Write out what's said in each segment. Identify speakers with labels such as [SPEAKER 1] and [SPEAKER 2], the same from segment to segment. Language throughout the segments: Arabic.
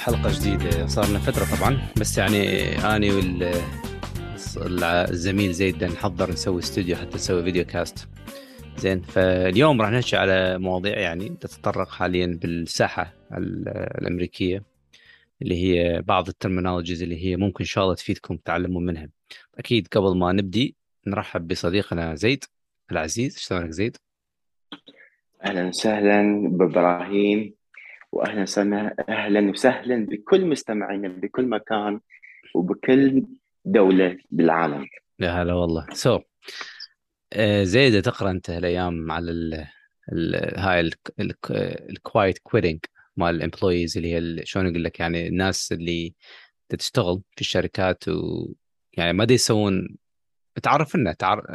[SPEAKER 1] حلقة جديدة. صار لنا فترة طبعا بس يعني أنا والزميل زيد نحضر نسوي استوديو حتى نسوي video cast. زين فاليوم راح نحكي على مواضيع يعني تتطرق حاليا بالساحة الأمريكية اللي هي بعض ال terminologies اللي هي ممكن إن شاء الله تفيدكم تعلموا منها. أكيد قبل ما نبدي نرحب بصديقنا زيد العزيز. شلونك زيد؟
[SPEAKER 2] أهلا وسهلا بإبراهيم. واهلا وسهلا أهلا وسهلا بكل مستمعينا بكل مكان وبكل دولة بالعالم
[SPEAKER 1] يا هلا والله so so, uh, تقرأ أنت هالأيام على ال ال هاي ال quiet quitting مال ال employees اللي هي شلون أقول لك يعني الناس اللي تشتغل في الشركات و يعني ما يسوون تعرف لنا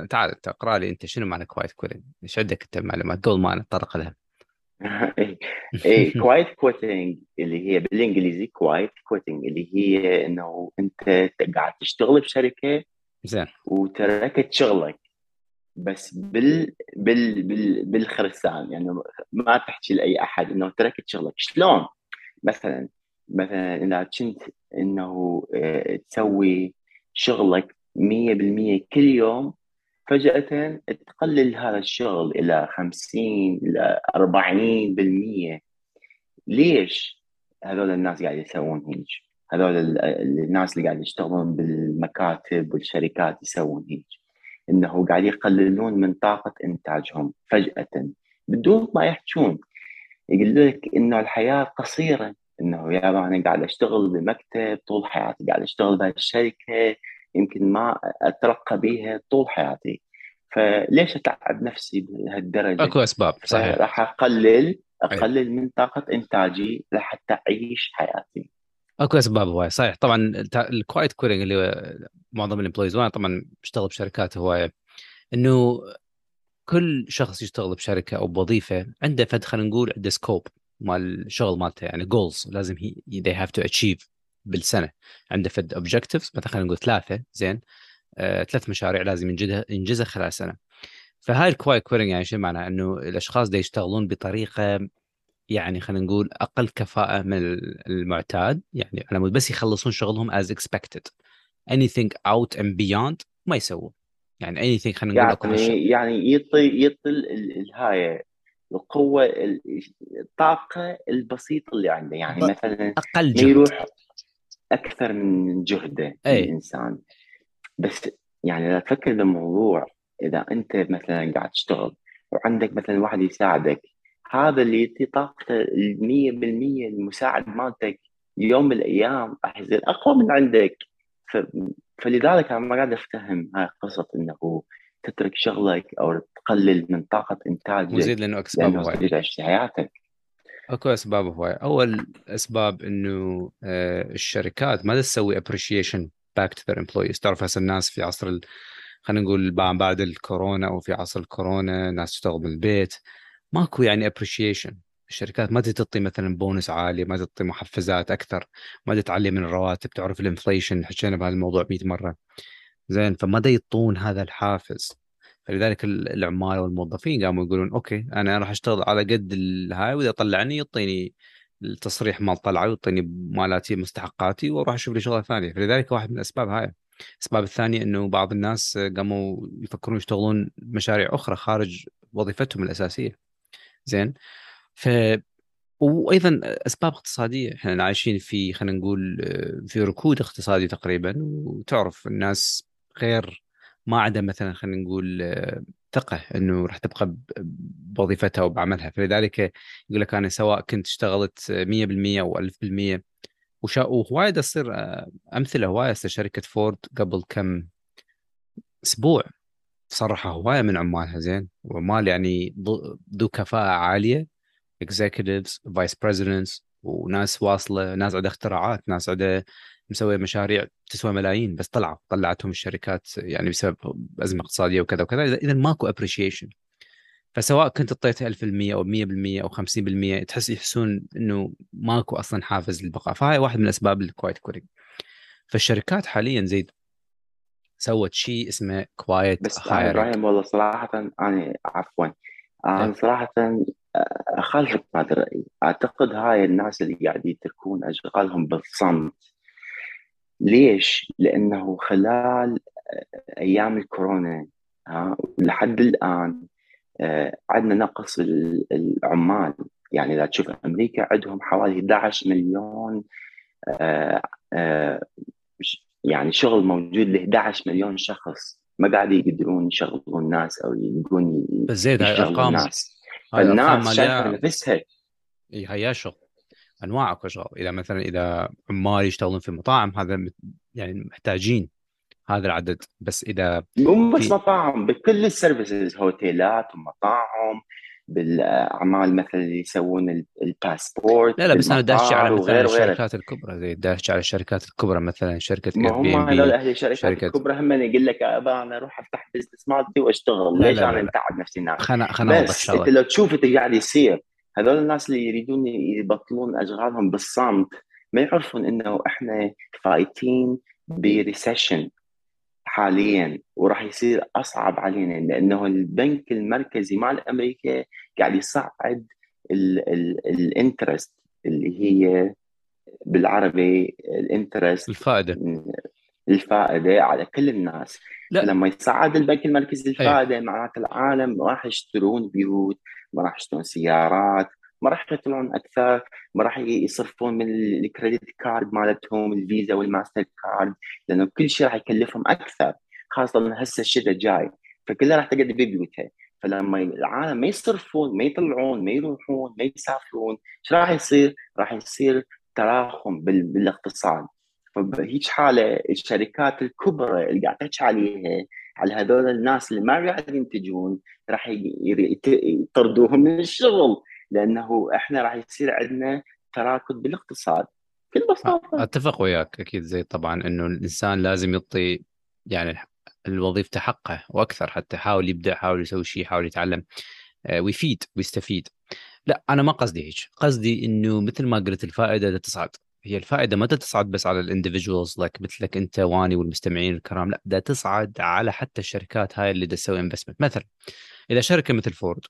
[SPEAKER 1] تعال تقرأ لي أنت شنو معنى quiet quitting؟ إيش عندك أنت معلومات قبل ما نتطرق لها؟
[SPEAKER 2] quiet quitting اللي هي بالإنجليزي quiet quitting اللي هي إنه أنت قاعد تشتغل بشركة
[SPEAKER 1] زين.
[SPEAKER 2] وتركت شغلك بس بال بال بال بالخرسان. يعني ما تحكي لأي أحد إنه تركت شغلك. شلون؟ مثلا مثلا إذا كنت إنه آه تسوي شغلك 100% كل يوم فجأة تقلل هذا الشغل إلى 50 إلى 40% ليش هذول الناس قاعد يسوون هيك؟ هذول الناس اللي قاعد يشتغلون بالمكاتب والشركات يسوون هيك إنه قاعد يقللون من طاقة إنتاجهم فجأة. بدون ما يحجون. يقول لك انه الحياة قصيرة. إنه يا أنا قاعد أشتغل بمكتب طول حياتي قاعد أشتغل بهالشركة. يمكن ما اترقى بها طول حياتي. فليش أتعب نفسي بهالدرجة؟
[SPEAKER 1] أكو أسباب صحيح.
[SPEAKER 2] راح أقلل أقلل من طاقة إنتاجي لحتى أعيش حياتي.
[SPEAKER 1] أكو أسباب هواية صحيح. طبعا ال quiet quitting اللي معظم ال employees وأنا طبعا بشتغل بشركات هواية إنه كل شخص يشتغل بشركة أو بوظيفة عنده فد خلينا نقول عنده scope مال الشغل مالته يعني goals لازم هي they have to achieve. بالسنة. عنده فد objectives مثلا خلينا نقول ثلاثة زين. آه، ثلاث مشاريع لازم ينجزها ينجزها خلال سنة. فهاي الكواي كويرنج يعني شو معناها؟ إنه الأشخاص دي يشتغلون بطريقة يعني خلينا نقول أقل كفاءة من المعتاد. يعني على مود بس يخلصون شغلهم as expected anything out and beyond ما يسوون. يعني anything خلينا
[SPEAKER 2] نقول يعني يعني يعطي يعطي الهاي القوة الطاقة البسيطة اللي عنده. يعني مثلا
[SPEAKER 1] أقل جهد.
[SPEAKER 2] يروح أكثر من جهدة
[SPEAKER 1] أي.
[SPEAKER 2] الإنسان. بس يعني لا تفكر بالموضوع إذا أنت مثلا قاعد تشتغل وعندك مثلا واحد يساعدك هذا اللي يعطي طاقته ال 100% المساعد مالتك يوم من الأيام راح يصير أقوى من عندك. ف... فلذلك أنا ما قاعد أفتهم هاي قصة إنه تترك شغلك أو تقلل من طاقة إنتاجك
[SPEAKER 1] وزيد لأنه
[SPEAKER 2] هواي تعيش حياتك
[SPEAKER 1] أكو أسباب هواي. أول أسباب إنه آه، الشركات ما تسوي appreciation back to their employees تعرف هسه الناس في عصر ال... خلينا نقول بعد الكورونا أو في عصر الكورونا ناس تشتغل من البيت ماكو يعني appreciation الشركات ما تعطي مثلا بونس عالي ما تعطي محفزات أكثر ما تعلي من الرواتب. تعرف ال inflation حكينا بهذا الموضوع 100 مرة. زين فما يعطون هذا الحافز. فلذلك العمال والموظفين قاموا يقولون okay أنا راح أشتغل على قد الهاي وإذا طلعني يعطيني التصريح مال طلعه ويعطيني مالاتي مستحقاتي وأروح أشوف لي شغلة ثانية. فلذلك واحد من الأسباب هاي. الأسباب الثانية إنه بعض الناس قاموا يفكرون يشتغلون مشاريع أخرى خارج وظيفتهم الأساسية. زين؟ ف وأيضا أسباب اقتصادية. إحنا عايشين في خلينا نقول في ركود اقتصادي تقريبا وتعرف الناس غير ما عندها مثلا خلينا نقول ثقة إنه راح تبقى بوظيفتها وبعملها فلذلك يقول لك أنا سواء كنت اشتغلت 100% أو 1000% وشا... وهوايد تصير أمثلة هواية. شركة فورد قبل كم أسبوع صرح هواية من عمالها زين. وعمال يعني ذو كفاءة عالية. executives vice presidents وناس واصلة ناس عندها اختراعات ناس عندها مسوية مشاريع تسوى ملايين بس طلعوا طلعتهم الشركات يعني بسبب أزمة اقتصادية وكذا وكذا. إذا ماكو appreciation فسواء كنت اعطيته 1000% أو 100% أو 50% تحس يحسون إنه ماكو أصلا حافز للبقاء. فهاي واحد من اسباب ال quiet quitting فالشركات حاليا زيد سوت شيء اسمه quiet
[SPEAKER 2] بس إبراهيم والله صراحة أنا عفوا. أنا صراحة اخالفك بهذا الراي أعتقد هاي الناس اللي قاعدين يتركون أشغالهم بالصمت. ليش؟ لأنه خلال أيام الكورونا ها لحد الآن آه، عندنا نقص العمال يعني إذا تشوف أمريكا عندهم حوالي 11 مليون آه، آه، يعني شغل موجود ل 11 مليون شخص. ما قاعد يقدرون يشغلون ناس أو يقدرون
[SPEAKER 1] بس زيد هاي أرقام
[SPEAKER 2] ناس فالناس شايفة نفسها.
[SPEAKER 1] هي شغل. انواع اكو شغل إذا مثلا إذا عمال يشتغلون في مطاعم هذا يعني محتاجين هذا العدد. بس إذا
[SPEAKER 2] مو بس مطاعم بكل ال services هوتيلات ومطاعم بالأعمال مثلا اللي يسوون الباسبورت
[SPEAKER 1] لا لا بس أنا داشي على مثلا الشركات الكبرى زي داشي على الشركات الكبرى مثلا شركة
[SPEAKER 2] ما هم هذول أهل الشركات شركة... الكبرى هم يقول لك أبا أنا أروح أفتح business مالتي وأشتغل. ليش أنا متعب نفسي هناك
[SPEAKER 1] خلنا خلنا
[SPEAKER 2] بس أنت لو تشوف اللي قاعد يصير هذول الناس اللي يريدون يبطلون أشغالهم بالصمت ما يعرفون إنه إحنا فايتين ب recession حاليا وراح يصير أصعب علينا لأنه البنك المركزي مال أمريكا قاعد يصعد ال interest اللي هي بالعربي ال
[SPEAKER 1] interest
[SPEAKER 2] الفائدة. الفائدة على كل الناس. لا. لما يصعد البنك المركزي الفائدة معناته العالم راح يشترون بيوت ما راح يشترون سيارات ما راح يقتلون أكثر ما راح يصرفون من ال credit card مالتهم الفيزا والماستر كارد لأنه كل شيء راح يكلفهم أكثر خاصة هسه الشتاء جاي. فكلها راح تقعد ببيوتها فلما العالم ما يصرفون ما يطلعون ما يروحون ما يسافرون إيش راح يصير؟ راح يصير تراكم بالاقتصاد. فبهيج حالة الشركات الكبرى اللي قاعد تحكي عليها على هذول الناس اللي ما قاعدين ينتجون راح يطردوهم من الشغل لأنه إحنا راح يصير عندنا تراكد بالاقتصاد. بكل بساطة.
[SPEAKER 1] أتفق وياك أكيد زي طبعا إنه الإنسان لازم يعطي يعني الوظيفة حقه وأكثر حتى يحاول يبدع يحاول يسوي شيء يحاول يتعلم آه، ويفيد ويستفيد. لا أنا ما قصدي هيك. قصدي إنه مثل ما قلت الفائدة تصعد. هي الفائدة ما تصعد بس على ال individuals لك مثلك أنت وأني والمستمعين الكرام لا بدها تصعد على حتى الشركات هاي اللي تسوي investment مثلا إذا شركة مثل فورد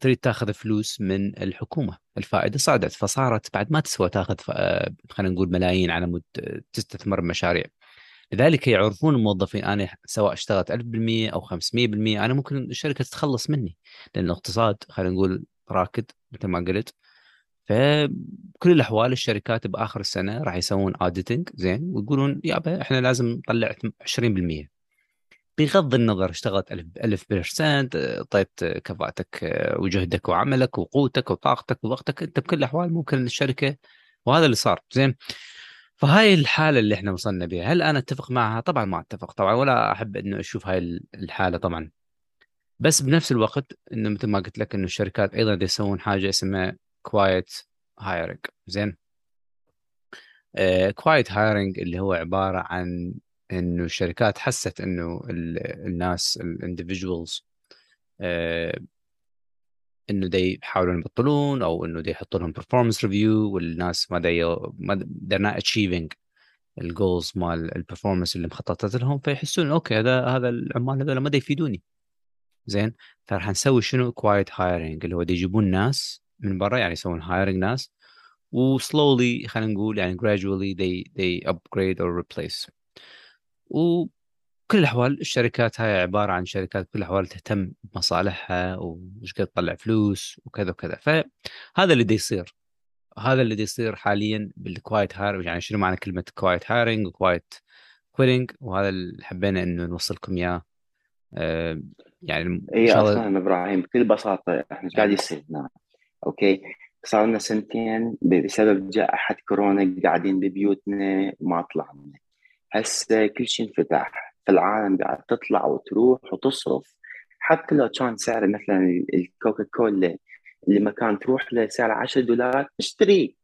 [SPEAKER 1] تريد تاخذ فلوس من الحكومة الفائدة صعدت فصارت بعد ما تسوى تاخذ آه، خلينا نقول ملايين على مود تستثمر بمشاريع. لذلك يعرفون الموظفين أنا سواء اشتغلت 1000% أو 500% أنا ممكن الشركة تتخلص مني. لأن الاقتصاد خلينا نقول راكد مثل ما قلت. فبكل الأحوال الشركات بآخر السنة راح يسوون auditing زين ويقولون يابا إحنا لازم نطلع 20% بغض النظر اشتغلت ألف, ألف percent اعطيت كفاءتك وجهدك وعملك وقوتك وطاقتك ووقتك أنت بكل الأحوال ممكن الشركة وهذا اللي صار زين. فهاي الحالة اللي إحنا وصلنا بها هل أنا أتفق معها؟ طبعا ما أتفق طبعا ولا أحب إنه أشوف هاي الحالة طبعا. بس بنفس الوقت إنه مثل ما قلت لك إنه الشركات أيضا يسوون حاجة اسمها quiet hiring زين. quiet uh, hiring اللي هو عبارة عن إنه الشركات حست إنه الناس ال individuals uh, إنه دي يحاولون يبطلون أو إنه دي يحطوا لهم performance review والناس ما دي ما they're not achieving ال goals مال ال performance اللي مخططت لهم فيحسون okay هذا هذا العمال هذول ما يفيدوني. زين. فراح نسوي شنو؟ quiet hiring اللي هو دي يجيبون ناس من برا يعني يسوون hiring ناس. و slowly خلينا نقول يعني gradually they they upgrade or replace. و كل الأحوال الشركات هاي عبارة عن شركات كل الأحوال تهتم بمصالحها ومش قد تطلع فلوس وكذا وكذا. فهذا اللي يصير. هذا اللي يصير حاليا بال quiet hire يعني شنو معنى كلمة quiet hiring و quiet quitting وهذا اللي حبينا إنه نوصلكم إياه.
[SPEAKER 2] آه يعني اي أصلا إبراهيم بكل بساطة إحنا قاعد يصير هنا okay. صار لنا سنتين بسبب جائحه كورونا قاعدين ببيوتنا وما طلعنا. هسه كل شيء انفتح. في العالم قاعد تطلع وتروح وتصرف. حتى لو كان سعر مثلا الكوكا كولا اللي مكان تروح له سعر 10 دولار اشتري.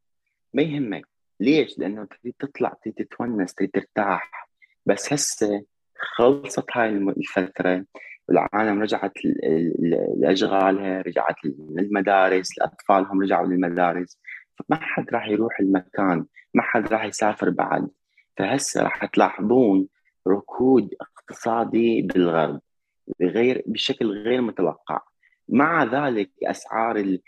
[SPEAKER 2] ما يهمك. ليش؟ لأنه تريد تطلع تريد تتونس تريد ترتاح. بس هسه خلصت هاي الفترة. والعالم رجعت لأشغالها رجعت للمدارس لأطفالهم رجعوا للمدارس. فما حد راح يروح المكان ما حد راح يسافر بعد. فهسه راح تلاحظون ركود اقتصادي بالغرب غير بشكل غير متوقع. مع ذلك أسعار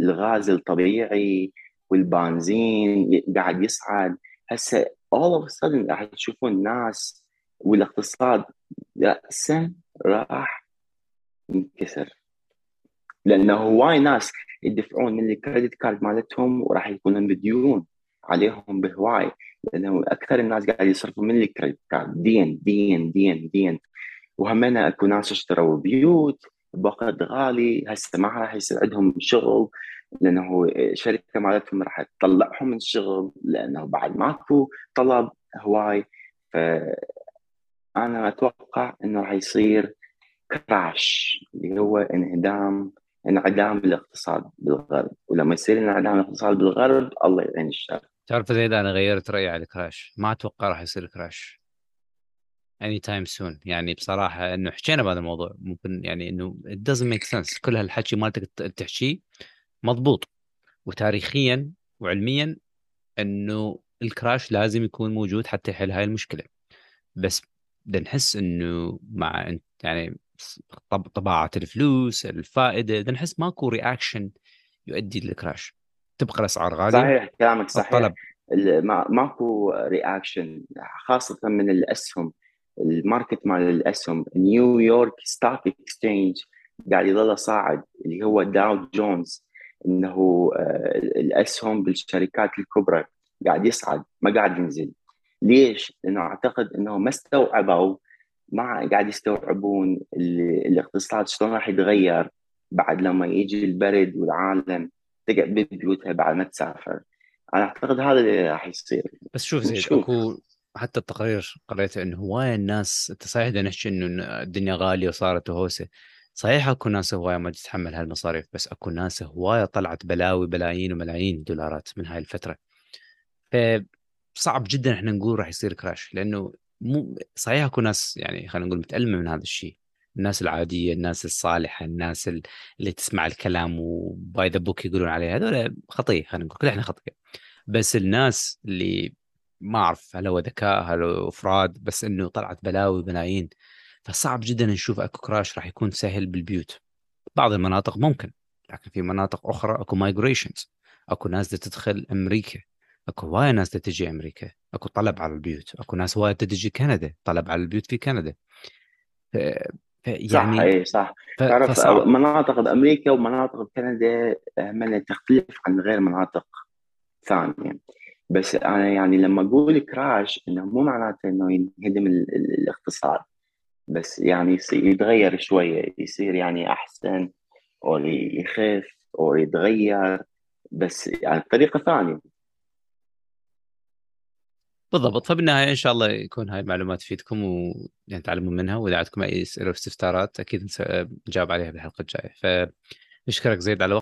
[SPEAKER 2] الغاز الطبيعي والبنزين قاعد يصعد. هسه all of a sudden راح تشوفون الناس والاقتصاد راسا راح ينكسر. لأنه هواي ناس يدفعون من ال credit card مالتهم وراح يكونون بديون عليهم بهواي لأنه أكثر الناس قاعد يصرفوا من ال credit card. دين دين دين دين. وهمنا أكو ناس اشتروا بيوت بوقت غالي هسه ما راح يصير عندهم شغل لأنه الشركة مالتهم راح تطلعهم من الشغل لأنه بعد ماكو طلب هواي. ف أنا أتوقع إنه راح يصير كراش اللي هو انعدام انعدام الاقتصاد بالغرب. ولما يصير انعدام الاقتصاد بالغرب الله يعين الشر.
[SPEAKER 1] تعرف زيد أنا غيرت رأيي على الكراش ما أتوقع راح يصير كراش اني تايم سون يعني بصراحة إنه حكينا بهذا الموضوع. ممكن يعني إنه it doesn't make sense. كل هالحكي مالتك تحكيه مضبوط. وتاريخيا وعلميا إنه ال crash لازم يكون موجود حتى يحل هاي المشكلة. بس نحس إنه مع يعني طباعة الفلوس الفائدة بدنا نحس ماكو reaction يؤدي لل crash تبقى الأسعار غالية.
[SPEAKER 2] صحيح كلامك صحيح. الطلب. ماكو reaction خاصة من الاسهم ال market مال الاسهم نيويورك Stock Exchange قاعد يظل صاعد اللي هو داو جونز إنه آه، الاسهم بالشركات الكبرى قاعد يصعد ما قاعد ينزل. ليش؟ لأنه أعتقد إنه ما استوعبوا ما قاعد يستوعبون الاقتصاد شلون راح يتغير بعد لما يجي البرد والعالم تقعد ببيوتها بعد ما تسافر. أنا أعتقد هذا اللي راح يصير.
[SPEAKER 1] بس شوف زيد أكو حتى التقرير قريته إنه هواية الناس أنت صحيح نحكي إنه الدنيا غالية وصارت هوسه صحيح أكو ناس هواية ما تتحمل هالمصاريف بس أكو ناس هواية طلعت بلاوي بلايين وملايين دولارات من هاي الفترة. فصعب جدا إحنا نقول راح يصير كراش لأنه مو صحيح أكو ناس يعني خلينا نقول متألمة من هذا الشيء. الناس العادية الناس الصالحة الناس اللي تسمع الكلام و by the book يقولون عليه هذول خطية خلينا نقول كل إحنا خطية بس الناس اللي ما أعرف هل هو ذكاء هل هو أفراد بس إنه طلعت بلاوي بلايين فصعب جدا نشوف أكو crash راح يكون سهل بالبيوت. بعض المناطق ممكن لكن في مناطق أخرى أكو migrations أكو ناس تدخل أمريكا. اكو هوايه ناس تجي أمريكا اكو طلب على البيوت اكو ناس هوايه تجي كندا طلب على البيوت في كندا.
[SPEAKER 2] ف... يعني صح اي صح. ف... تعرف فصعب. مناطق بأمريكا ومناطق بكندا من تختلف عن غير مناطق ثانية. بس أنا يعني لما أقول كراش إنه مو معناته إنه ينهدم الاقتصاد. بس يعني يتغير شوية يصير يعني أحسن أو يخف أو يتغير. بس يعني بطريقه ثانية.
[SPEAKER 1] بالضبط. فبالنهاية إن شاء الله يكون هاي المعلومات تفيدكم ويعني تعلمون منها وإذا عندكم أي اسئله واستفسارات أكيد نجاوب عليها بالحلقة الجاية. فنشكرك زيد على